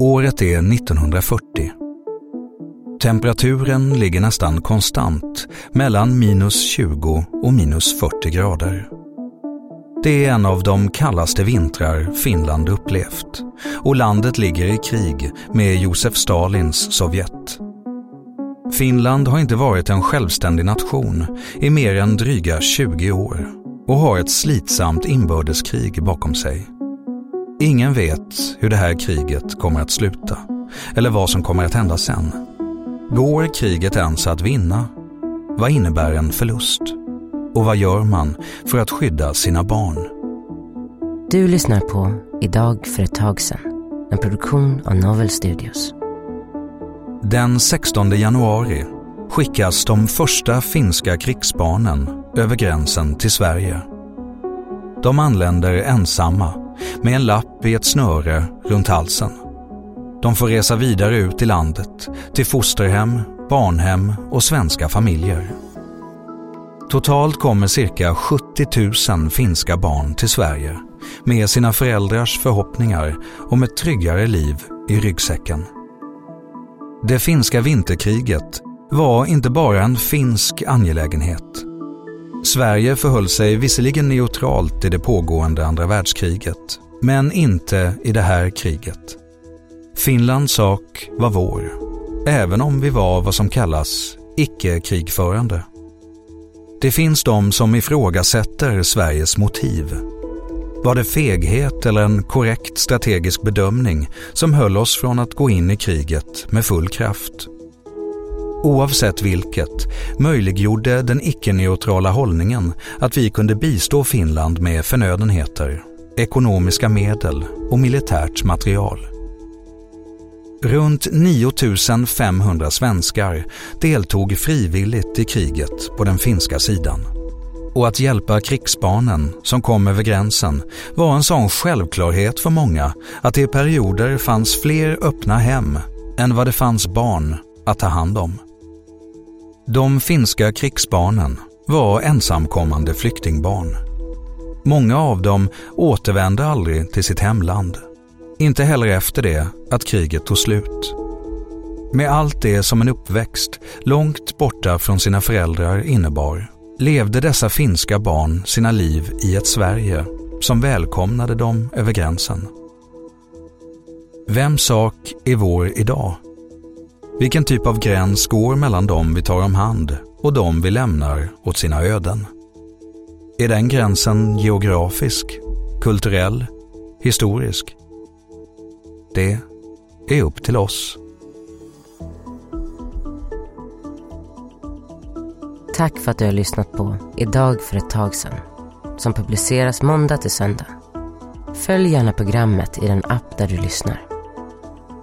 Året är 1940. Temperaturen ligger nästan konstant mellan minus 20 och minus 40 grader. Det är en av de kallaste vintrar Finland upplevt och landet ligger i krig med Josef Stalins Sovjet. Finland har inte varit en självständig nation i mer än dryga 20 år och har ett slitsamt inbördeskrig bakom sig. Ingen vet hur det här kriget kommer att sluta eller vad som kommer att hända sen. Går kriget ens att vinna? Vad innebär en förlust? Och vad gör man för att skydda sina barn? Du lyssnar på Idag för ett tag sedan, en produktion av Novel Studios. Den 16 januari skickas de första finska krigsbarnen över gränsen till Sverige. De anländer ensamma med en lapp i ett snöre runt halsen. De får resa vidare ut i landet till fosterhem, barnhem och svenska familjer. Totalt kommer cirka 70 000 finska barn till Sverige med sina föräldrars förhoppningar om ett tryggare liv i ryggsäcken. Det finska vinterkriget var inte bara en finsk angelägenhet. Sverige förhöll sig visserligen neutralt i det pågående andra världskriget, men inte i det här kriget. Finlands sak var vår, även om vi var vad som kallas icke-krigförande. Det finns de som ifrågasätter Sveriges motiv. Var det feghet eller en korrekt strategisk bedömning som höll oss från att gå in i kriget med full kraft? Oavsett vilket möjliggjorde den icke-neutrala hållningen att vi kunde bistå Finland med förnödenheter, ekonomiska medel och militärt material. Runt 9 500 svenskar deltog frivilligt i kriget på den finska sidan. Och att hjälpa krigsbarnen som kom över gränsen var en sån självklarhet för många att det i perioder fanns fler öppna hem än vad det fanns barn att ta hand om. De finska krigsbarnen var ensamkommande flyktingbarn. Många av dem återvände aldrig till sitt hemland. Inte heller efter det att kriget tog slut. Med allt det som en uppväxt långt borta från sina föräldrar innebar levde dessa finska barn sina liv i ett Sverige som välkomnade dem över gränsen. Vems sak är vår idag? Vilken typ av gräns går mellan dem vi tar om hand och dem vi lämnar åt sina öden? Är den gränsen geografisk, kulturell, historisk? Det är upp till oss. Tack för att du har lyssnat på Idag för ett tag sedan som publiceras måndag till söndag. Följ gärna programmet i den app där du lyssnar.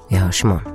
Vi hörs imorgon.